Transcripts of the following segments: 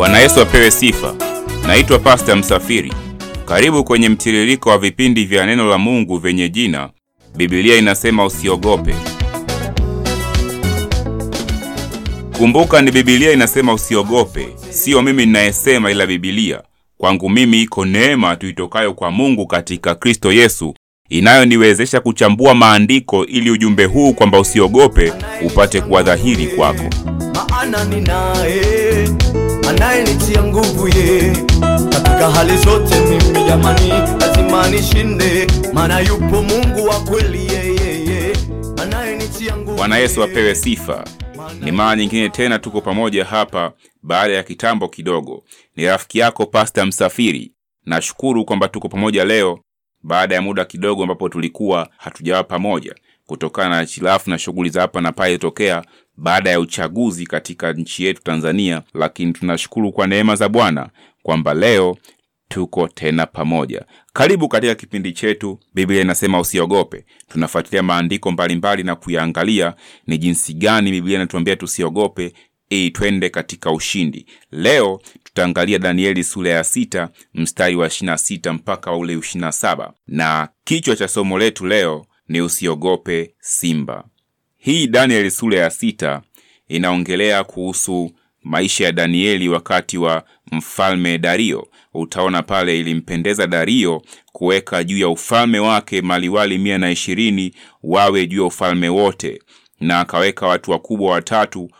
Bwana Yesu apewe sifa. Naitwa Pasta Msafiri. Karibu kwenye mtiririko wa vipindi vya neno la Mungu vyenye jina Biblia inasema usiogope. Kumbuka ni Biblia inasema usiogope, siyo mimi ninayesema, ila Biblia. Kwangu mimi iko neema tuitokayo kwa Mungu katika Kristo Yesu inayoniwezesha kuchambua maandiko ili ujumbe huu kwamba usiogope upate kuwa dhahiri kwako. maana ninaye anayenitia nguvu ye katika hali zote. Mimi jamani, lazima nishinde, maana yupo Mungu wa kweli, yeyeye anayenitia nguvu. Bwana Yesu apewe sifa. Ni mara nyingine tena tuko pamoja hapa baada ya kitambo kidogo. Ni rafiki yako Pasta Msafiri. Nashukuru kwamba tuko pamoja leo baada ya muda kidogo ambapo tulikuwa hatujawa pamoja kutokana na hitilafu na shughuli za hapa na pale tokea baada ya uchaguzi katika nchi yetu Tanzania, lakini tunashukuru kwa neema za Bwana kwamba leo tuko tena pamoja. Karibu katika kipindi chetu Biblia inasema usiogope. Tunafuatilia maandiko mbalimbali na kuyaangalia ni jinsi gani Biblia inatuambia tusiogope ili twende katika ushindi. Leo tutaangalia Danieli sura ya sita mstari wa 26 mpaka ule 27, na kichwa cha somo letu leo ni usiogope simba. Hii Danieli sura ya sita inaongelea kuhusu maisha ya Danieli wakati wa mfalme Dario. Utaona pale ilimpendeza Dario kuweka juu ya ufalme wake maliwali mia na ishirini wawe juu ya ufalme wote, na akaweka watu wakubwa watatu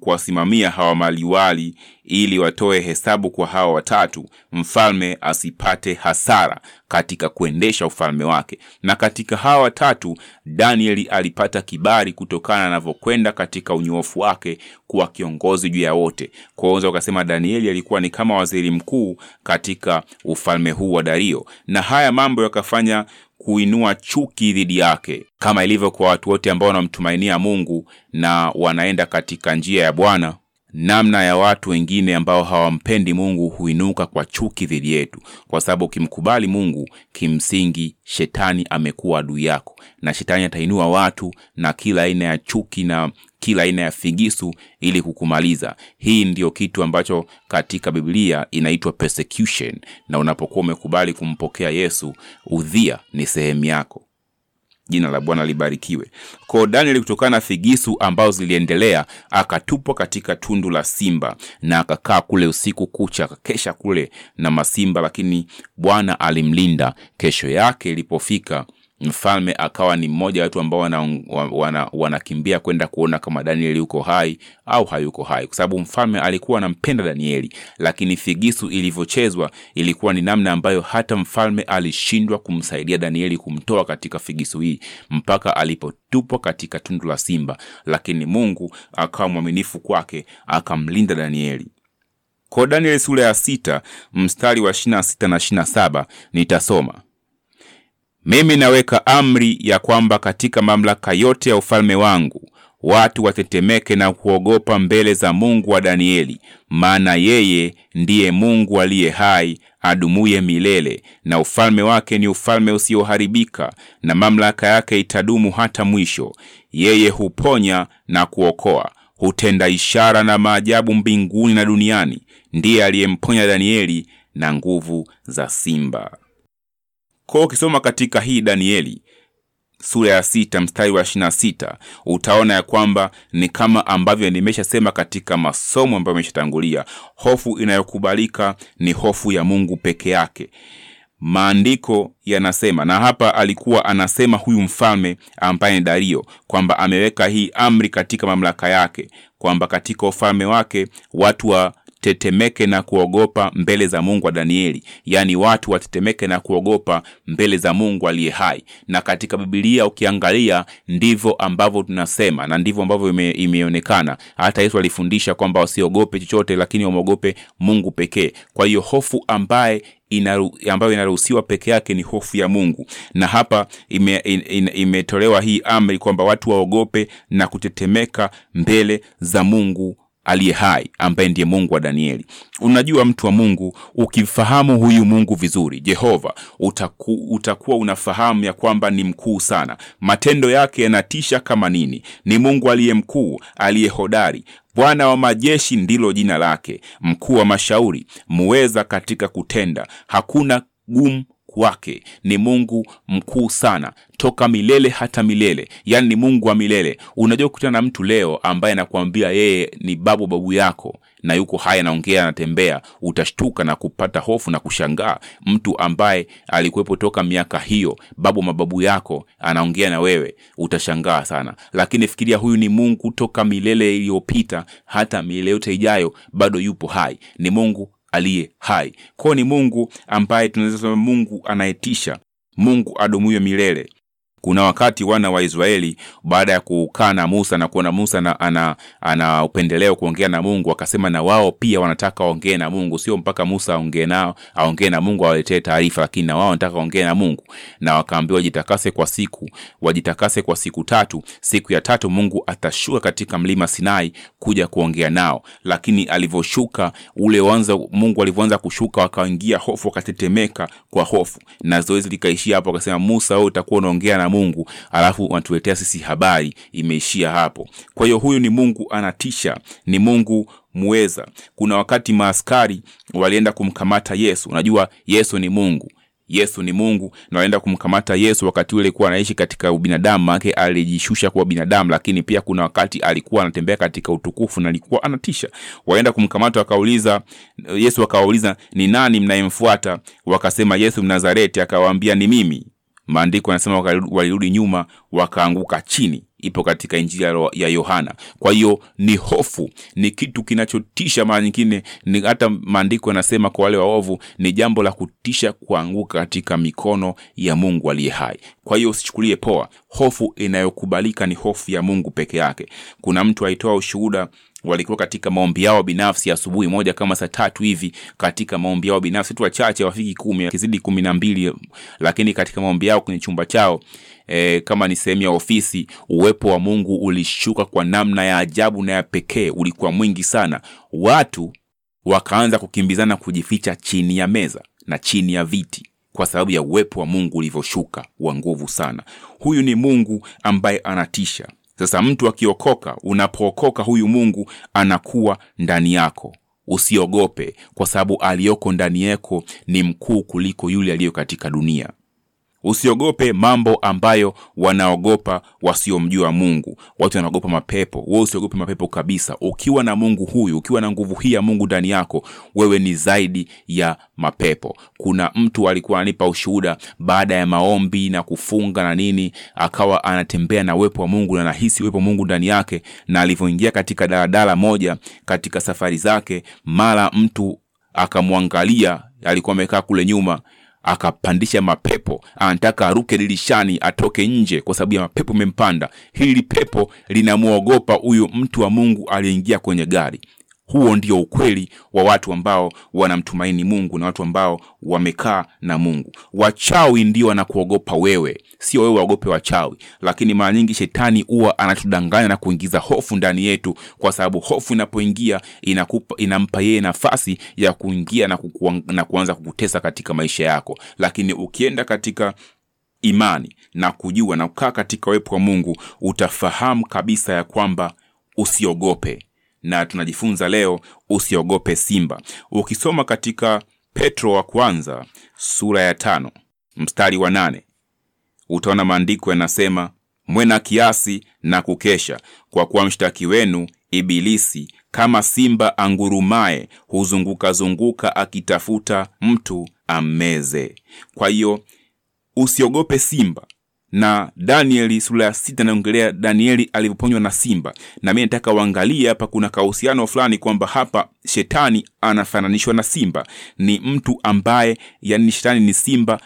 kuwasimamia hawa maliwali ili watoe hesabu kwa hawa watatu, mfalme asipate hasara katika kuendesha ufalme wake. Na katika hawa watatu Danieli alipata kibali kutokana na anavyokwenda katika unyoofu wake kuwa kiongozi juu ya wote. Kwa hiyo ukasema Danieli alikuwa ni kama waziri mkuu katika ufalme huu wa Dario, na haya mambo yakafanya kuinua chuki dhidi yake, kama ilivyo kwa watu wote ambao wanamtumainia Mungu na wanaenda katika njia ya Bwana. Namna ya watu wengine ambao hawampendi Mungu huinuka kwa chuki dhidi yetu, kwa sababu ukimkubali Mungu, kimsingi shetani amekuwa adui yako, na shetani atainua watu na kila aina ya chuki na kila aina ya figisu ili kukumaliza. Hii ndiyo kitu ambacho katika Biblia inaitwa persecution, na unapokuwa umekubali kumpokea Yesu, udhia ni sehemu yako. Jina la Bwana libarikiwe. Kwa Danieli, kutokana na figisu ambazo ziliendelea, akatupwa katika tundu la simba na akakaa kule usiku kucha, akakesha kule na masimba, lakini Bwana alimlinda. Kesho yake ilipofika mfalme akawa ni mmoja watu ambao wanakimbia wana, wana kwenda kuona kama Danieli yuko hai au hayuko hai, kwa sababu mfalme alikuwa anampenda Danieli, lakini figisu ilivyochezwa ilikuwa ni namna ambayo hata mfalme alishindwa kumsaidia Danieli kumtoa katika figisu hii mpaka alipotupwa katika tundu la simba, lakini Mungu akawa mwaminifu kwake akamlinda Danieli. Kwa Danieli sura ya sita mstari wa 26 na 27 nitasoma mimi naweka amri ya kwamba katika mamlaka yote ya ufalme wangu watu watetemeke na kuogopa mbele za Mungu wa Danieli, maana yeye ndiye Mungu aliye hai adumuye milele, na ufalme wake ni ufalme usioharibika, na mamlaka yake itadumu hata mwisho. Yeye huponya na kuokoa, hutenda ishara na maajabu mbinguni na duniani. Ndiye aliyemponya Danieli na nguvu za simba. Kwa ukisoma katika hii Danieli sura ya sita mstari wa ishirini sita utaona ya kwamba ni kama ambavyo nimeshasema katika masomo ambayo ameshatangulia, hofu inayokubalika ni hofu ya Mungu peke yake. Maandiko yanasema, na hapa alikuwa anasema huyu mfalme ambaye ni Dario kwamba ameweka hii amri katika mamlaka yake, kwamba katika ufalme wake watu wa tetemeke na kuogopa mbele za Mungu wa Danieli, yaani watu watetemeke na kuogopa mbele za Mungu aliye hai. Na katika Biblia ukiangalia, ndivyo ambavyo tunasema na ndivyo ambavyo ime, imeonekana. Hata Yesu alifundisha kwamba wasiogope chochote, lakini wamwogope Mungu pekee. Kwa hiyo hofu ambaye inaru, ambayo inaruhusiwa peke yake ni hofu ya Mungu, na hapa ime, in, imetolewa hii amri kwamba watu waogope na kutetemeka mbele za Mungu aliye hai ambaye ndiye mungu wa danieli. Unajua mtu wa mungu ukifahamu huyu mungu vizuri jehova utaku, utakuwa unafahamu ya kwamba ni mkuu sana. Matendo yake yanatisha kama nini? Ni mungu aliye mkuu aliye hodari. Bwana wa majeshi ndilo jina lake mkuu wa mashauri muweza katika kutenda. Hakuna gumu kwake ni mungu mkuu sana toka milele hata milele. Yaani ni mungu wa milele. Unajua kukutana na mtu leo ambaye anakuambia yeye ni babu babu yako na yuko haya anaongea anatembea utashtuka na kupata hofu na kushangaa mtu ambaye alikuwepo toka miaka hiyo babu mababu yako anaongea na wewe utashangaa sana. Lakini fikiria huyu ni mungu toka milele iliyopita hata milele yote ijayo bado yupo hai. Ni mungu aliye hai. Kwao ni mungu ambaye tunaweza kusema mungu anayetisha. Mungu adumuyo milele kuna wakati wana wa israeli baada ya kukaa na musa na kuona musa na, ana, ana upendeleo kuongea na mungu akasema na wao pia wanataka waongee na mungu. Sio mpaka musa aongee nao aongee na mungu awaletee taarifa lakini na wao wanataka waongee na mungu. Na wakaambiwa wajitakase kwa siku wajitakase kwa siku tatu. Siku ya tatu mungu atashuka katika mlima sinai kuja kuongea nao. Lakini alivyoshuka ule wanza mungu alivyoanza kushuka wakaingia hofu wakatetemeka kwa hofu. Na zoezi likaishia hapo akasema musa utakuwa unaongea na mungu alafu wanatuletea sisi habari imeishia hapo. Kwa hiyo huyu ni mungu anatisha ni mungu muweza kuna wakati maaskari walienda kumkamata yesu. Unajua yesu ni mungu. Yesu ni mungu na walienda kumkamata yesu wakati ule kuwa anaishi katika ubinadamu maake alijishusha kuwa binadamu lakini pia kuna wakati alikuwa anatembea katika utukufu na alikuwa anatisha. Waenda kumkamata wakauliza yesu akawauliza ni nani mnayemfuata? Wakasema yesu mnazareti. Akawaambia ni mimi maandiko yanasema walirudi nyuma wakaanguka chini. Ipo katika injili ya yohana. Kwa hiyo ni hofu ni kitu kinachotisha mara nyingine ni hata maandiko yanasema kwa wale waovu ni jambo la kutisha kuanguka katika mikono ya mungu aliye hai. Kwa hiyo usichukulie poa hofu inayokubalika ni hofu ya mungu peke yake. Kuna mtu aitoa ushuhuda walikuwa katika maombi yao binafsi asubuhi moja kama saa tatu hivi katika maombi yao binafsi. Tu wachache wafiki kumi wakizidi kumi na mbili lakini katika maombi yao kwenye chumba chao e, kama ni sehemu ya ofisi uwepo wa mungu ulishuka kwa namna ya ajabu na ya pekee ulikuwa mwingi sana. Watu wakaanza kukimbizana kujificha chini ya meza na chini ya viti kwa sababu ya uwepo wa mungu ulivyoshuka wa nguvu sana. Huyu ni mungu ambaye anatisha sasa mtu akiokoka unapookoka huyu mungu anakuwa ndani yako. Usiogope kwa sababu aliyoko ndani yako ni mkuu kuliko yule aliyo katika dunia usiogope mambo ambayo wanaogopa wasiomjua mungu. Watu wanaogopa mapepo. Wewe usiogope mapepo kabisa. Ukiwa na mungu huyu ukiwa na nguvu hii ya mungu ndani yako wewe ni zaidi ya mapepo. Kuna mtu alikuwa ananipa ushuhuda baada ya maombi na kufunga na nini akawa anatembea na uwepo wa mungu na nahisi uwepo mungu ndani yake na alivyoingia katika daladala moja katika safari zake mara mtu akamwangalia alikuwa amekaa kule nyuma akapandisha mapepo anataka aruke dirishani atoke nje kwa sababu ya mapepo mempanda hili pepo linamwogopa huyu mtu wa mungu aliyeingia kwenye gari huo ndio ukweli wa watu ambao wanamtumaini mungu na watu ambao wamekaa na mungu. Wachawi ndio wanakuogopa wewe. Sio wewe waogope wachawi. Lakini mara nyingi shetani huwa anatudanganya na kuingiza hofu ndani yetu kwa sababu hofu inapoingia inampa yeye nafasi ya kuingia na, na kuanza kukutesa katika maisha yako. Lakini ukienda katika imani na kujua na kukaa katika uwepo wa mungu utafahamu kabisa ya kwamba usiogope na tunajifunza leo usiogope simba. Ukisoma katika petro wa kwanza sura ya tano mstari wa nane utaona maandiko yanasema mwe na kiasi na kukesha kwa kuwa mshtaki wenu ibilisi kama simba angurumaye huzungukazunguka akitafuta mtu ammeze kwa hiyo usiogope simba na danieli sura ya sita naongelea danieli alivyoponywa na simba. Na mi nataka uangalie hapa kuna kahusiano fulani kwamba hapa shetani anafananishwa na simba. Ni mtu ambaye yani shetani ni simba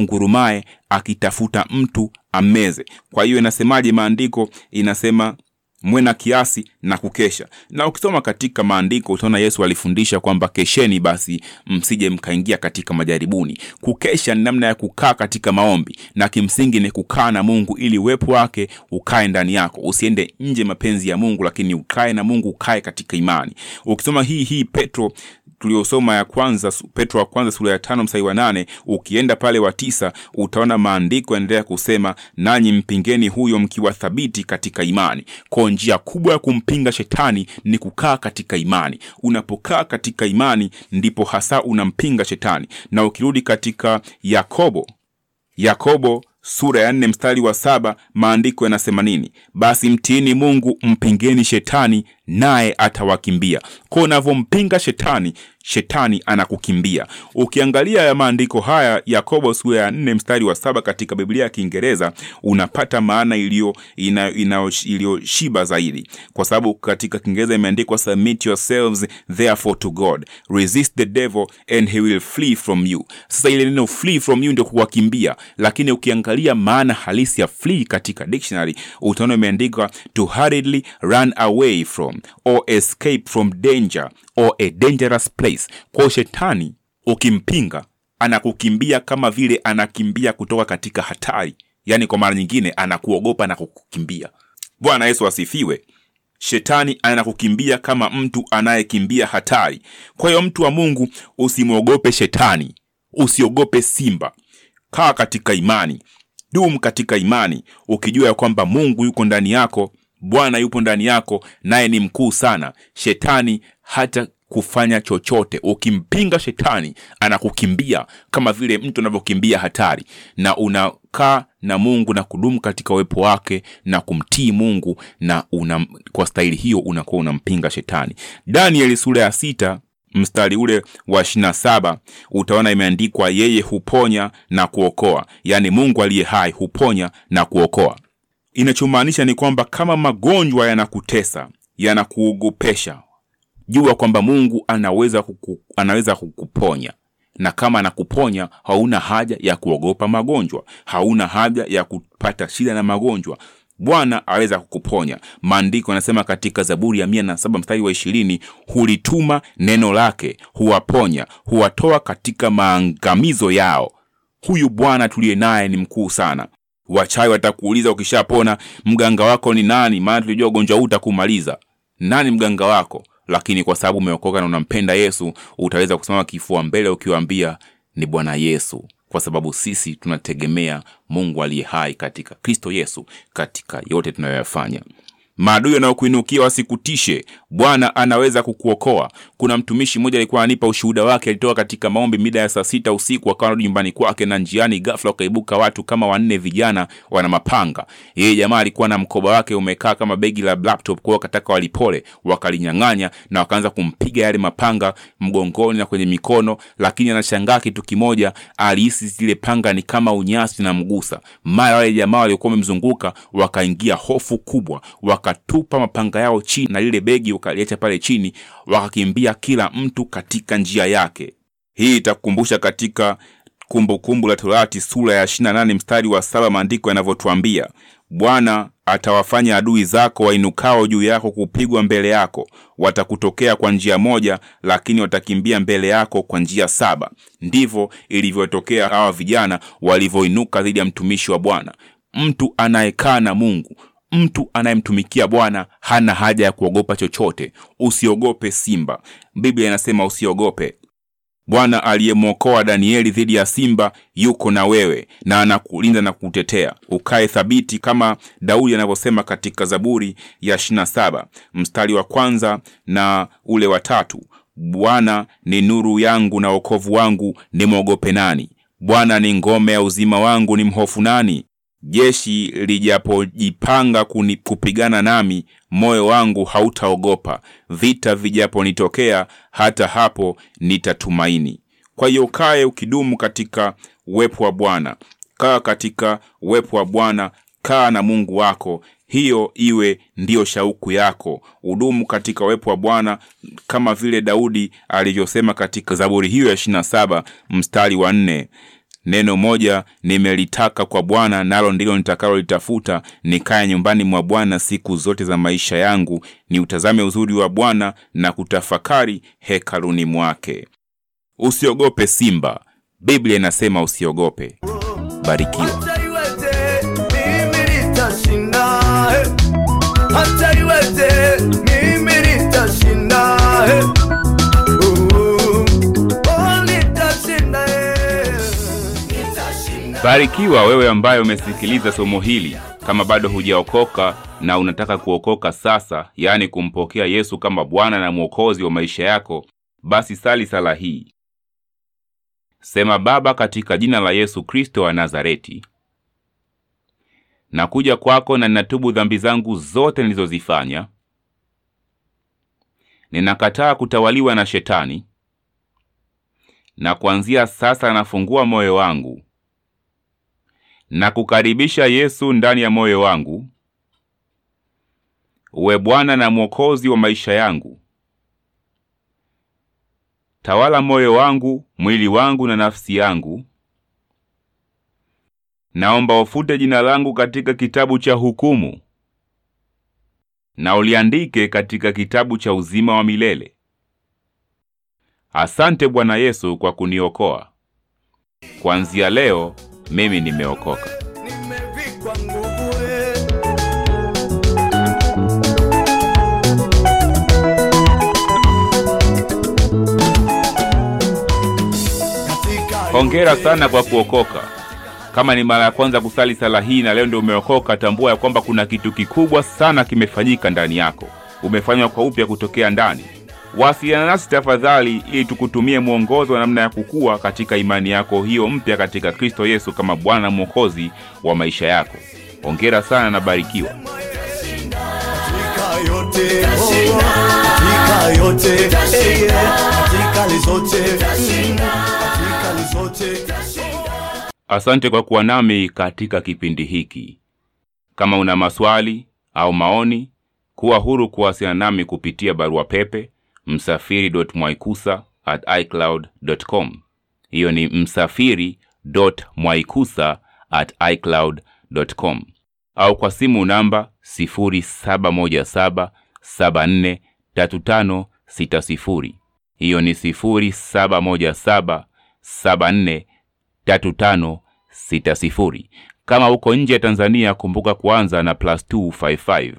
ngurumaye akitafuta mtu ameze. kwa hiyo inasemaje maandiko? Inasema mwe na kiasi na kukesha. Na ukisoma katika maandiko utaona yesu alifundisha kwamba kesheni basi msije mkaingia katika majaribuni. Kukesha ni namna ya kukaa katika maombi na kimsingi ni kukaa na mungu ili uwepo wake ukae ndani yako. Usiende nje mapenzi ya mungu lakini ukae na mungu ukae katika imani. Ukisoma hii hii petro tuliosoma ya kwanza petro wa kwanza sura ya tano mstari wa nane ukienda pale wa tisa utaona maandiko yanaendelea kusema nanyi mpingeni huyo mkiwa thabiti katika imani. Kwa njia kubwa ya kumpinga shetani ni kukaa katika imani. Unapokaa katika imani ndipo hasa unampinga shetani. Na ukirudi katika yakobo yakobo sura ya nne mstari wa saba maandiko yanasema nini? Basi mtiini mungu mpingeni shetani naye atawakimbia. Kwa unavyompinga shetani shetani anakukimbia. Ukiangalia ya maandiko haya yakobo sura ya nne mstari wa saba katika biblia ya kiingereza unapata maana iliyo iliyoshiba zaidi. Kwa sababu katika kiingereza imeandikwa submit yourselves therefore to god. Resist the devil and he will flee from you. Sasa ile neno flee from you ndio kuwakimbia. Lakini ukiangalia maana halisi ya flee katika dictionary utaona imeandikwa to hurriedly run away from or escape from danger or a dangerous place kwao shetani ukimpinga anakukimbia kama vile anakimbia kutoka katika hatari. Yaani kwa mara nyingine anakuogopa na kukukimbia. Bwana yesu asifiwe. Shetani anakukimbia kama mtu anayekimbia hatari. Kwa hiyo mtu wa mungu usimwogope shetani. Usiogope simba. Kaa katika imani. Dum katika imani. Ukijua ya kwamba mungu yuko ndani yako bwana yupo ndani yako naye ni mkuu sana. Shetani hata kufanya chochote. Ukimpinga shetani anakukimbia kama vile mtu anavyokimbia hatari. Na unakaa na mungu na kudumu katika uwepo wake na kumtii mungu na una, kwa stahili hiyo unakuwa unampinga shetani. Danieli sura ya sita mstari ule wa ishirina saba utaona imeandikwa yeye huponya na kuokoa. Yaani mungu aliye hai huponya na kuokoa. Inachomaanisha ni kwamba kama magonjwa yanakutesa yanakuogopesha jua kwamba mungu anaweza kuku, anaweza kukuponya. Na kama anakuponya hauna haja ya kuogopa magonjwa. Hauna haja ya kupata shida na magonjwa. Bwana aweza kukuponya. Maandiko yanasema katika zaburi ya mia na mstari wa ishirini hulituma neno lake huwaponya huwatoa katika maangamizo yao. Huyu bwana tuliye naye ni mkuu sana. Wachawi watakuuliza ukishapona mganga wako ni nani? Maana tulijua ugonjwa huu utakumaliza. Nani mganga wako lakini kwa sababu umeokoka na unampenda yesu utaweza kusimama kifua mbele ukiwaambia ni bwana yesu. Kwa sababu sisi tunategemea mungu aliye hai katika kristo yesu katika yote tunayoyafanya maadui wanaokuinukia wasikutishe. Bwana anaweza kukuokoa. Kuna mtumishi mmoja alikuwa ananipa ushuhuda wake alitoka katika maombi mida ya saa sita usiku akawa narudi nyumbani kwake na njiani gafla wakaibuka watu kama wanne vijana wana mapanga. Yeye jamaa alikuwa na mkoba wake umekaa kama begi la laptop kwa wakataka walipole. Wakalinyang'anya na wakaanza kumpiga yale mapanga mgongoni na kwenye mikono lakini anashangaa kitu kimoja alihisi zile panga ni kama unyasi na mgusa. Mara wale jamaa waliokuwa wamemzunguka wakaingia hofu kubwa wakatupa mapanga yao chini na lile begi wakaliacha pale chini wakakimbia kila mtu katika njia yake. Hii itakukumbusha katika kumbukumbu kumbu la torati sura ya 28 mstari wa saba maandiko yanavyotwambia bwana atawafanya adui zako wainukao juu yako kupigwa mbele yako. Watakutokea kwa njia moja lakini watakimbia mbele yako kwa njia saba. Ndivyo ilivyotokea hawa vijana walivyoinuka dhidi ya mtumishi wa bwana. Mtu anayekaa na mungu mtu anayemtumikia bwana hana haja ya kuogopa chochote. Usiogope simba. Biblia inasema usiogope. Bwana aliyemwokoa danieli dhidi ya simba yuko na wewe na anakulinda na kutetea ukae thabiti kama daudi anavyosema katika zaburi ya 27 mstari wa kwanza na ule wa tatu. Bwana ni nuru yangu na wokovu wangu nimwogope nani? Bwana ni ngome ya uzima wangu ni mhofu nani jeshi lijapojipanga kupigana nami moyo wangu hautaogopa. Vita vijaponitokea hata hapo nitatumaini. Kwa hiyo kae ukidumu katika uwepo wa bwana. Kaa katika uwepo wa bwana kaa na mungu wako. Hiyo iwe ndiyo shauku yako. Udumu katika uwepo wa bwana kama vile daudi alivyosema katika zaburi hiyo ya 27 mstari wa nne neno moja nimelitaka kwa Bwana, nalo ndilo nitakalolitafuta, nikae nyumbani mwa Bwana siku zote za maisha yangu, ni utazame uzuri wa Bwana na kutafakari hekaluni mwake. Usiogope simba, Biblia inasema usiogope. Barikiwa. Barikiwa wewe ambaye umesikiliza somo hili. Kama bado hujaokoka na unataka kuokoka sasa, yaani kumpokea Yesu kama Bwana na Mwokozi wa maisha yako, basi sali sala hii. Sema: Baba, katika jina la Yesu Kristo wa Nazareti, nakuja kwako na ninatubu dhambi zangu zote nilizozifanya. Ninakataa kutawaliwa na Shetani, na kuanzia sasa nafungua moyo wangu na kukaribisha Yesu ndani ya moyo wangu, uwe Bwana na Mwokozi wa maisha yangu. Tawala moyo wangu, mwili wangu na nafsi yangu. Naomba ufute jina langu katika kitabu cha hukumu na uliandike katika kitabu cha uzima wa milele. Asante Bwana Yesu kwa kuniokoa. Kuanzia leo mimi nimeokoka. nimevikwa nguvu. Hongera sana kwa kuokoka. Kama ni mara ya kwanza kusali sala hii na leo ndio umeokoka, tambua ya kwamba kuna kitu kikubwa sana kimefanyika ndani yako. Umefanywa kwa upya kutokea ndani. Wasiliana nasi tafadhali, ili tukutumie mwongozo wa namna ya kukua katika imani yako hiyo mpya katika Kristo Yesu kama Bwana na Mwokozi wa maisha yako. Hongera sana na barikiwa. Asante kwa kuwa nami katika kipindi hiki. Kama una maswali au maoni, kuwa huru kuwasiliana nami kupitia barua pepe msafiri.mwaikusa at icloud.com. Hiyo ni msafiri.mwaikusa at icloud.com, au kwa simu namba 0717743560. Hiyo ni 071774 3560. Kama uko nje ya Tanzania, kumbuka kuanza na plus 255.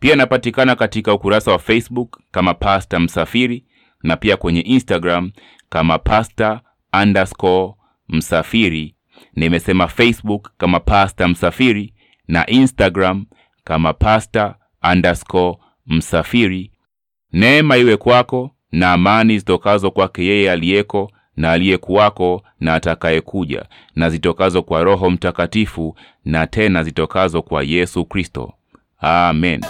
Pia napatikana katika ukurasa wa Facebook kama Pasta Msafiri na pia kwenye Instagram kama Pasta underscore Msafiri. Nimesema Facebook kama Pasta Msafiri na Instagram kama Pasta underscore Msafiri. Neema iwe kwako na amani zitokazo kwake yeye aliyeko na aliyekuwako na atakayekuja, na zitokazo kwa Roho Mtakatifu, na tena zitokazo kwa Yesu Kristo. Amen.